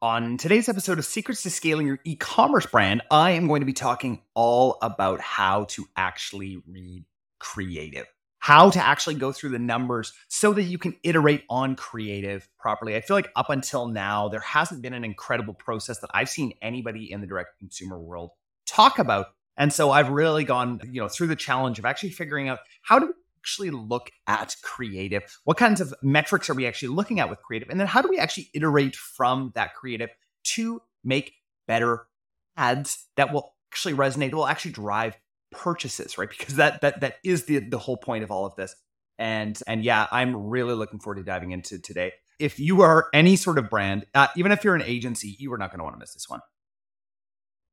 On today's episode of Secrets to Scaling Your E commerce brand, I am going to be talking all about how to actually read creative, how to actually go through the numbers so that you can iterate on creative properly. I feel like up until now, there hasn't been an incredible process that I've seen anybody in the direct consumer world talk about. And so I've really gone, you know, through the challenge of actually figuring out how to actually look at creative? What kinds of metrics are we actually looking at with creative? And then how do we actually iterate from that creative to make better ads that will actually resonate, that will actually drive purchases, right? Because that that that is the the whole point of all of this. And and yeah, I'm really looking forward to diving into today. If you are any sort of brand, uh, even if you're an agency, you are not going to want to miss this one.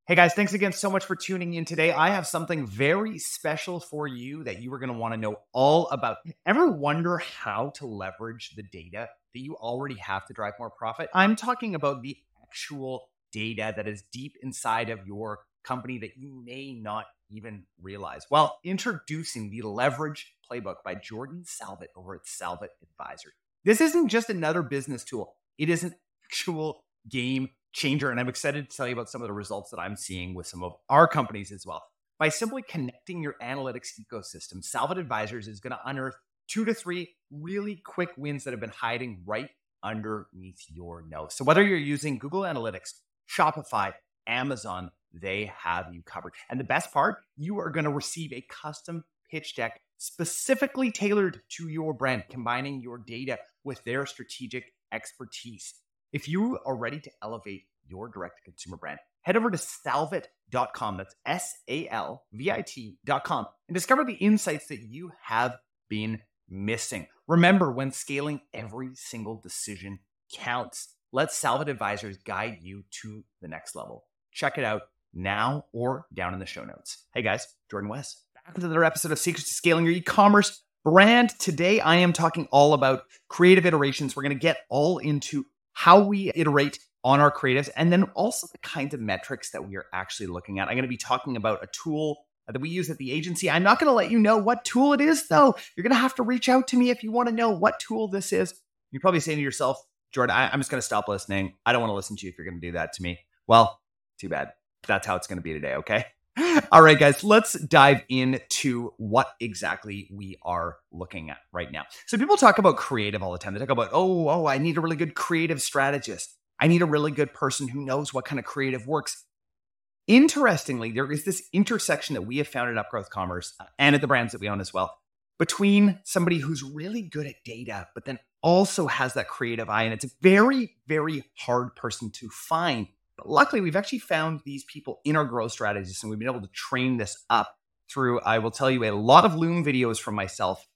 Hey guys, thanks again so much for tuning in today. I have something very special for you that you are going to want to know all about. Ever wonder how to leverage the data that you already have to drive more profit? I'm talking about the actual data that is deep inside of your company that you may not even realize. Well, introducing the Leverage Playbook by Jordan Salvit over at Salvit Advisors. This isn't just another business tool, it is an actual game changer. And I'm excited to tell you about some of the results that I'm seeing with some of our companies as well. By simply connecting your analytics ecosystem, Salvit Advisors is going to unearth two to three really quick wins that have been hiding right underneath your nose. So whether you're using Google Analytics, Shopify, Amazon, they have you covered. And the best part, you are going to receive a custom pitch deck specifically tailored to your brand, combining your data with their strategic expertise. If you are ready to elevate your direct to consumer brand, head over to salvit.com. That's S A L V I T.com and discover the insights that you have been missing. Remember, when scaling, every single decision counts. Let Salvit Advisors guide you to the next level. Check it out now or down in the show notes. Hey guys, Jordan West, back with another episode of Secrets to Scaling Your E-commerce brand. Today, I am talking all about creative iterations. We're going to get all into how we iterate on our creatives, and then also the kinds of metrics that we are actually looking at. I'm going to be talking about a tool that we use at the agency. I'm not going to let you know what tool it is, though. You're going to have to reach out to me if you want to know what tool this is. You're probably saying to yourself, Jordan, I, am just going to stop listening. I don't want to listen to you if you're going to do that to me. Well, too bad. That's how it's going to be today, okay? All right, guys, let's dive into what exactly we are looking at right now. So people talk about creative all the time. They talk about, oh, oh, I need a really good creative strategist. I need a really good person who knows what kind of creative works. Interestingly, there is this intersection that we have found at Upgrowth Commerce uh, and at the brands that we own as well between somebody who's really good at data, but then also has that creative eye. And it's a very, very hard person to find but luckily, we've actually found these people in our growth strategies, and we've been able to train this up through, I will tell you, a lot of Loom videos from myself,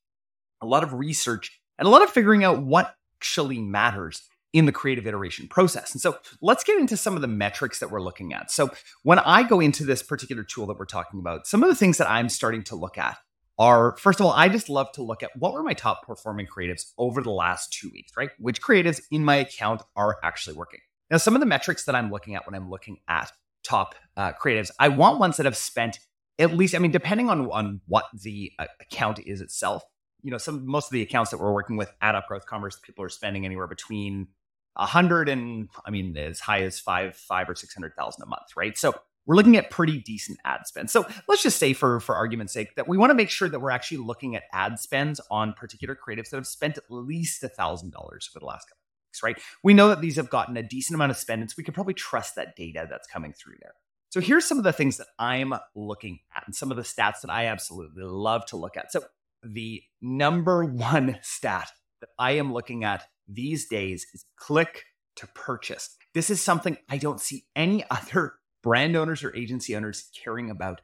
a lot of research, and a lot of figuring out what actually matters in the creative iteration process. And so let's get into some of the metrics that we're looking at. So when I go into this particular tool that we're talking about, some of the things that I'm starting to look at are first of all, I just love to look at what were my top performing creatives over the last two weeks, right? Which creatives in my account are actually working. Now, some of the metrics that I'm looking at when I'm looking at top uh, creatives, I want ones that have spent at least, I mean, depending on, on what the uh, account is itself, you know, some most of the accounts that we're working with at Upgrowth Commerce, people are spending anywhere between a hundred and I mean, as high as five, five or six hundred thousand a month, right? So we're looking at pretty decent ad spend. So let's just say, for for argument's sake, that we want to make sure that we're actually looking at ad spends on particular creatives that have spent at least a thousand dollars for the last couple right? We know that these have gotten a decent amount of spend, and so we can probably trust that data that's coming through there. So here's some of the things that I'm looking at and some of the stats that I absolutely love to look at. So the number one stat that I am looking at these days is click to purchase. This is something I don't see any other brand owners or agency owners caring about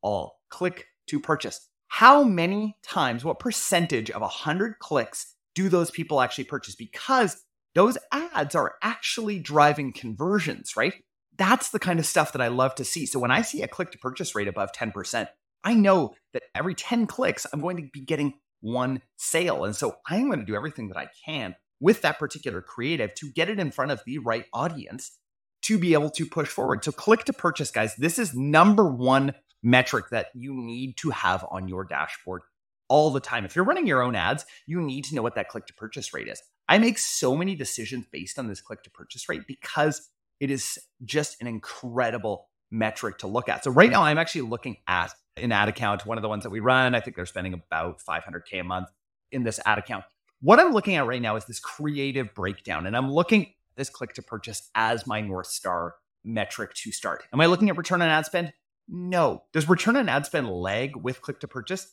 all. Click to purchase. How many times, what percentage of 100 clicks do those people actually purchase? Because those ads are actually driving conversions, right? That's the kind of stuff that I love to see. So when I see a click to purchase rate above 10%, I know that every 10 clicks, I'm going to be getting one sale. And so I'm going to do everything that I can with that particular creative to get it in front of the right audience to be able to push forward. So click to purchase, guys. This is number one metric that you need to have on your dashboard all the time. If you're running your own ads, you need to know what that click to purchase rate is. I make so many decisions based on this click to purchase rate because it is just an incredible metric to look at. So right now I'm actually looking at an ad account, one of the ones that we run. I think they're spending about 500K a month in this ad account. What I'm looking at right now is this creative breakdown, and I'm looking this click to purchase as my North Star metric to start. Am I looking at return on ad spend? No. Does return on ad spend lag with click to purchase?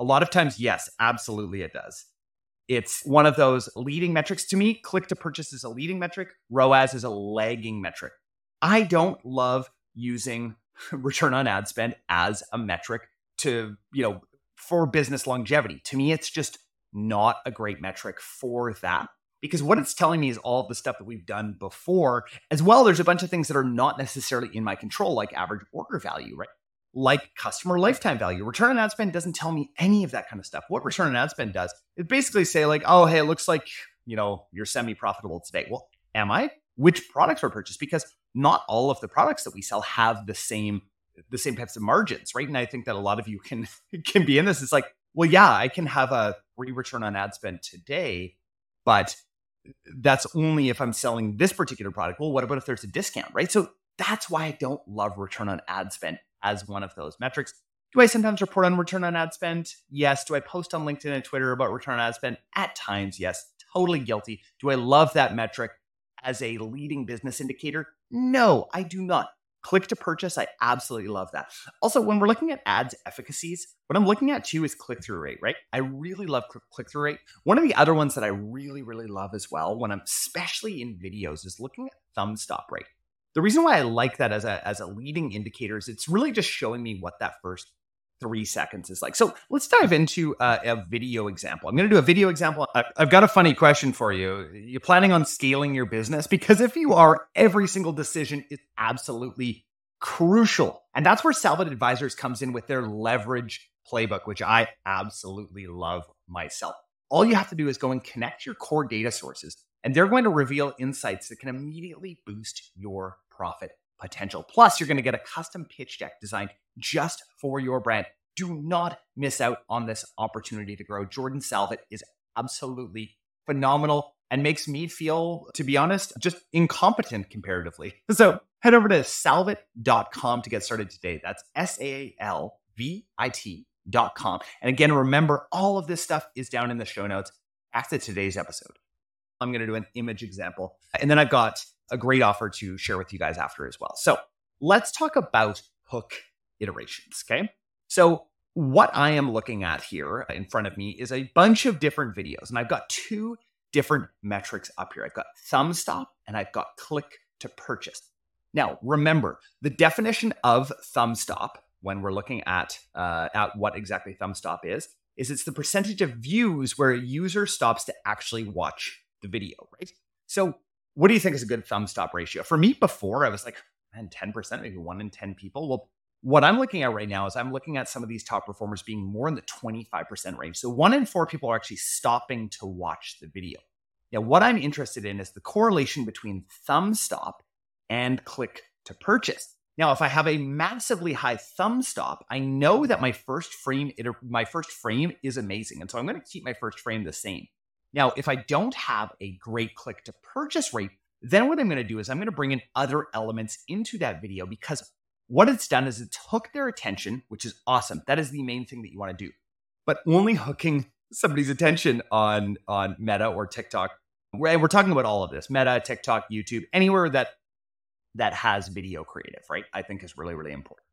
A lot of times, yes, absolutely it does. It's one of those leading metrics. To me, click to purchase is a leading metric, ROAS is a lagging metric. I don't love using return on ad spend as a metric to, you know, for business longevity. To me, it's just not a great metric for that because what it's telling me is all of the stuff that we've done before as well there's a bunch of things that are not necessarily in my control like average order value right like customer lifetime value. Return on ad spend doesn't tell me any of that kind of stuff. What return on ad spend does it basically say like oh hey it looks like you know you're semi profitable today. Well am i? Which products were purchased? Because not all of the products that we sell have the same the same types of margins right? And i think that a lot of you can can be in this. It's like well yeah i can have a free return on ad spend today but that's only if I'm selling this particular product. Well, what about if there's a discount, right? So that's why I don't love return on ad spend as one of those metrics. Do I sometimes report on return on ad spend? Yes. Do I post on LinkedIn and Twitter about return on ad spend? At times, yes. Totally guilty. Do I love that metric as a leading business indicator? No, I do not. Click to purchase, I absolutely love that. Also, when we're looking at ads efficacies, what I'm looking at too is click through rate, right? I really love click through rate. One of the other ones that I really, really love as well, when I'm especially in videos, is looking at thumb stop rate. The reason why I like that as a, as a leading indicator is it's really just showing me what that first three seconds is like. So let's dive into uh, a video example. I'm going to do a video example. I've got a funny question for you. You're planning on scaling your business? Because if you are, every single decision is absolutely crucial. And that's where Salvit Advisors comes in with their leverage playbook, which I absolutely love myself. All you have to do is go and connect your core data sources, and they're going to reveal insights that can immediately boost your profit potential. Plus, you're going to get a custom pitch deck designed just for your brand. Do not miss out on this opportunity to grow. Jordan Salvit is absolutely phenomenal and makes me feel, to be honest, just incompetent comparatively. So head over to salvit.com to get started today. That's S A L V I T.com. And again, remember, all of this stuff is down in the show notes after today's episode. I'm going to do an image example. And then I've got a great offer to share with you guys after as well. So let's talk about hook iterations. Okay. So what I am looking at here in front of me is a bunch of different videos, and I've got two different metrics up here. I've got thumb stop and I've got click to purchase. Now, remember the definition of thumb stop when we're looking at uh, at what exactly thumb stop is is it's the percentage of views where a user stops to actually watch the video, right? So what do you think is a good thumb stop ratio? For me, before I was like, man, 10%, maybe one in 10 people. Well, what I'm looking at right now is I'm looking at some of these top performers being more in the 25% range. So one in four people are actually stopping to watch the video. Now, what I'm interested in is the correlation between thumb stop and click to purchase. Now, if I have a massively high thumb stop, I know that my first frame, my first frame is amazing. And so I'm going to keep my first frame the same. Now, if I don't have a great click to purchase rate, then what I'm going to do is I'm going to bring in other elements into that video because what it's done is it's hooked their attention, which is awesome. That is the main thing that you want to do. But only hooking somebody's attention on on Meta or TikTok. We're, we're talking about all of this: Meta, TikTok, YouTube, anywhere that that has video creative, right? I think is really really important.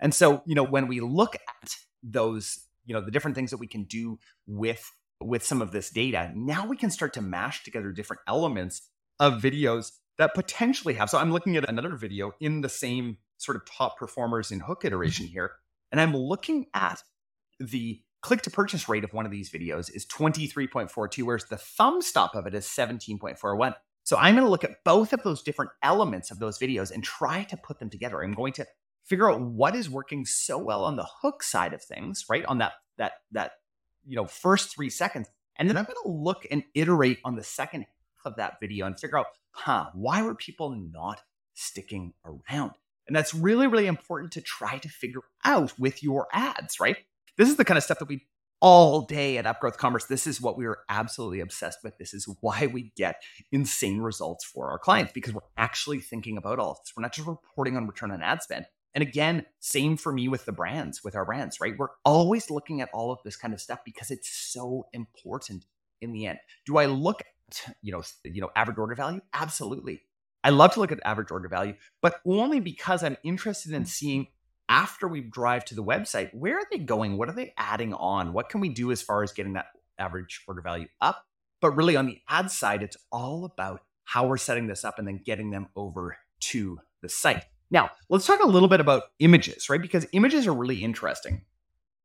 And so, you know, when we look at those, you know, the different things that we can do with with some of this data, now we can start to mash together different elements of videos that potentially have. So I'm looking at another video in the same sort of top performers in hook iteration here, and I'm looking at the click to purchase rate of one of these videos is 23.42, whereas the thumb stop of it is 17.41. So I'm going to look at both of those different elements of those videos and try to put them together. I'm going to figure out what is working so well on the hook side of things, right? On that that that you know first three seconds and then i'm going to look and iterate on the second half of that video and figure out huh why were people not sticking around and that's really really important to try to figure out with your ads right this is the kind of stuff that we all day at Upgrowth Commerce. This is what we are absolutely obsessed with. This is why we get insane results for our clients because we're actually thinking about all of this. We're not just reporting on return on ad spend. And again, same for me with the brands, with our brands, right? We're always looking at all of this kind of stuff because it's so important in the end. Do I look at, you know, you know, average order value? Absolutely. I love to look at average order value, but only because I'm interested in seeing after we drive to the website, where are they going? What are they adding on? What can we do as far as getting that average order value up? But really on the ad side, it's all about how we're setting this up and then getting them over to the site. Now, let's talk a little bit about images, right? Because images are really interesting.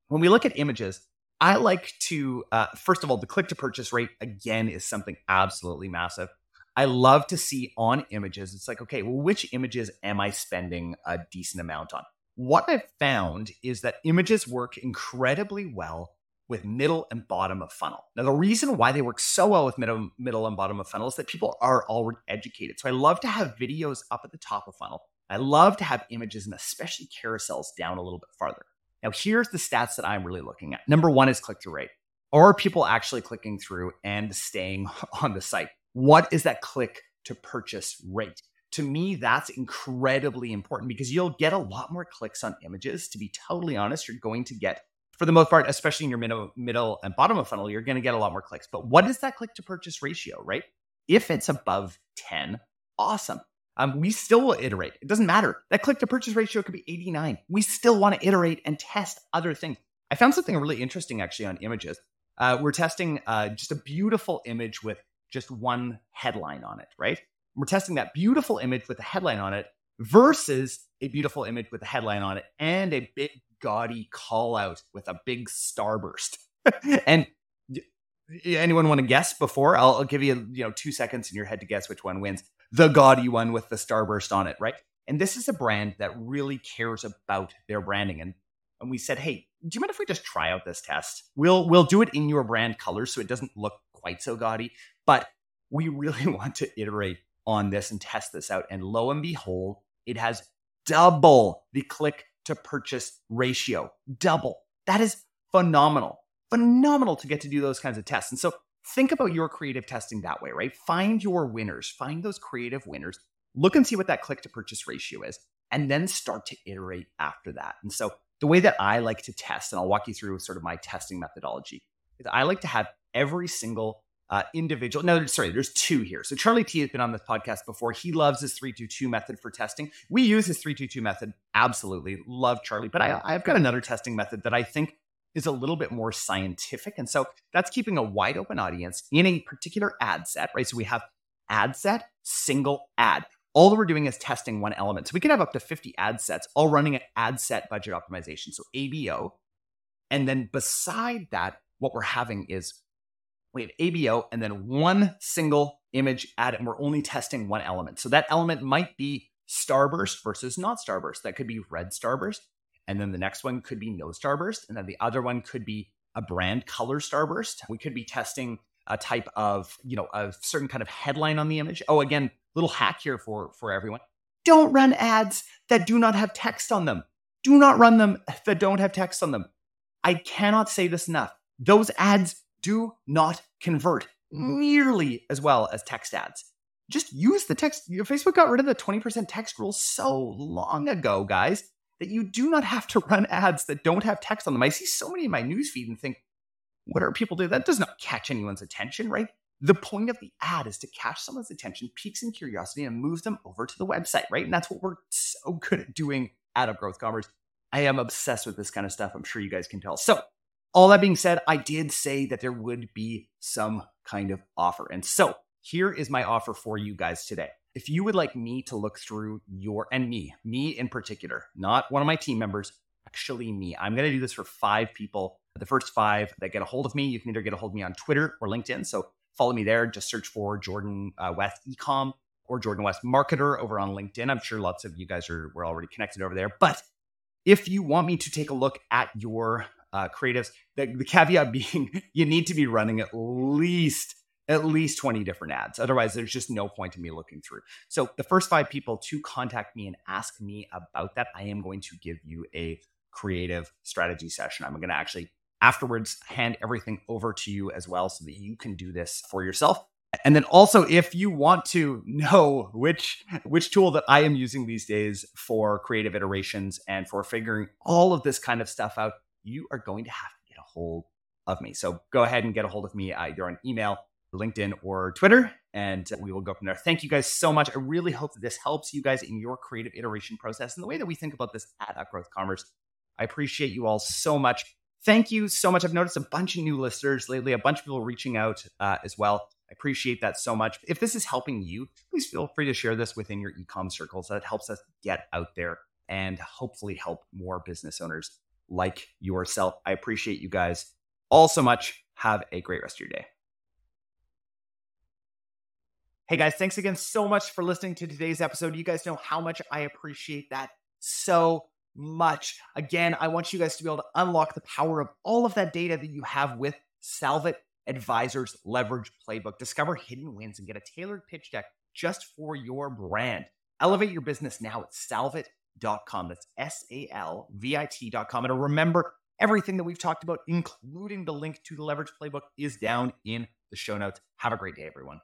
When we look at images, I like to, uh, first of all, the click to purchase rate, again, is something absolutely massive. I love to see on images, it's like, okay, well, which images am I spending a decent amount on? What I've found is that images work incredibly well with middle and bottom of funnel. Now, the reason why they work so well with middle, middle and bottom of funnel is that people are already educated. So I love to have videos up at the top of funnel I love to have images and especially carousels down a little bit farther. Now, here's the stats that I'm really looking at. Number one is click through rate. Are people actually clicking through and staying on the site? What is that click to purchase rate? To me, that's incredibly important because you'll get a lot more clicks on images. To be totally honest, you're going to get, for the most part, especially in your middle, middle and bottom of funnel, you're going to get a lot more clicks. But what is that click to purchase ratio, right? If it's above 10, awesome um, we still will iterate. It doesn't matter. That click to purchase ratio could be 89. We still want to iterate and test other things. I found something really interesting actually on images. Uh, we're testing uh, just a beautiful image with just one headline on it, right? We're testing that beautiful image with a headline on it versus a beautiful image with a headline on it and a big gaudy call out with a big starburst. and anyone want to guess before? I'll, I'll give you you know two seconds in your head to guess which one wins the gaudy one with the starburst on it, right? And this is a brand that really cares about their branding. And, and we said, hey, do you mind if we just try out this test? We'll we'll do it in your brand colors so it doesn't look quite so gaudy, but we really want to iterate on this and test this out. And lo and behold, it has double the click to purchase ratio. Double. That is phenomenal. Phenomenal to get to do those kinds of tests. And so think about your creative testing that way, right? Find your winners, find those creative winners, look and see what that click to purchase ratio is, and then start to iterate after that. And so, the way that I like to test, and I'll walk you through sort of my testing methodology, is I like to have every single uh, individual. No, sorry, there's two here. So Charlie T has been on this podcast before. He loves his 322 method for testing. We use his 322 method. Absolutely love Charlie. But I, I've got another testing method that I think is a little bit more scientific. And so that's keeping a wide open audience in a particular ad set, right? So we have ad set, single ad. All that we're doing is testing one element. So we can have up to 50 ad sets all running an ad set budget optimization. So ABO. And then beside that, what we're having is we have ABO and then one single image ad, and we're only testing one element. So that element might be starburst versus not starburst. That could be red starburst. And then the next one could be no starburst. And then the other one could be a brand color starburst. We could be testing a type of, you know, a certain kind of headline on the image. Oh, again, little hack here for, for everyone. Don't run ads that do not have text on them. Do not run them that don't have text on them. I cannot say this enough. Those ads do not convert nearly as well as text ads. Just use the text. Facebook got rid of the 20% text rule so long ago, guys that you do not have to run ads that don't have text on them. I see so many in my newsfeed and think, what are people doing? That does not catch anyone's attention, right? The point of the ad is to catch someone's attention, piques in curiosity, and move them over to the website, right? And that's what we're so good at doing out of growth Commerce. I am obsessed with this kind of stuff. I'm sure you guys can tell. So, all that being said, I did say that there would be some kind of offer. And so, here is my offer for you guys today if you would like me to look through your and me, me in particular, not one of my team members, actually me, I'm going to do this for five people. The first five that get a hold of me, you can either get a hold of me on Twitter or LinkedIn. So follow me there. Just search for Jordan uh, West Ecom or Jordan West Marketer over on LinkedIn. I'm sure lots of you guys are we're already connected over there. But if you want me to take a look at your uh, creatives, the, the caveat being you need to be running at least at least 20 different ads. Otherwise, there's just no point in me looking through. So, the first five people to contact me and ask me about that, I am going to give you a creative strategy session. I'm going to actually afterwards hand everything over to you as well so that you can do this for yourself. And then also if you want to know which which tool that I am using these days for creative iterations and for figuring all of this kind of stuff out, you are going to have to get a hold of me. So go ahead and get a hold of me uh, either on email, LinkedIn, or Twitter, and we will go from there. Thank you guys so much. I really hope that this helps you guys in your creative iteration process and the way that we think about this at Upgrowth Commerce. I appreciate you all so much. Thank you so much. I've noticed a bunch of new listeners lately, a bunch of people reaching out uh, as well. I appreciate that so much. If this is helping you, please feel free to share this within your ecom circles. That helps us get out there and hopefully help more business owners like yourself. I appreciate you guys all so much. Have a great rest of your day. Hey guys, thanks again so much for listening to today's episode. You guys know how much I appreciate that so much. Again, I want you guys to be able to unlock the power of all of that data that you have with Salvit Advisors Leverage Playbook. Discover hidden wins and get a tailored pitch deck just for your brand. Elevate your business now at salvit.com. That's S A L V I T.com. And remember, everything that we've talked about, including the link to the Leverage Playbook, is down in the show notes. Have a great day, everyone.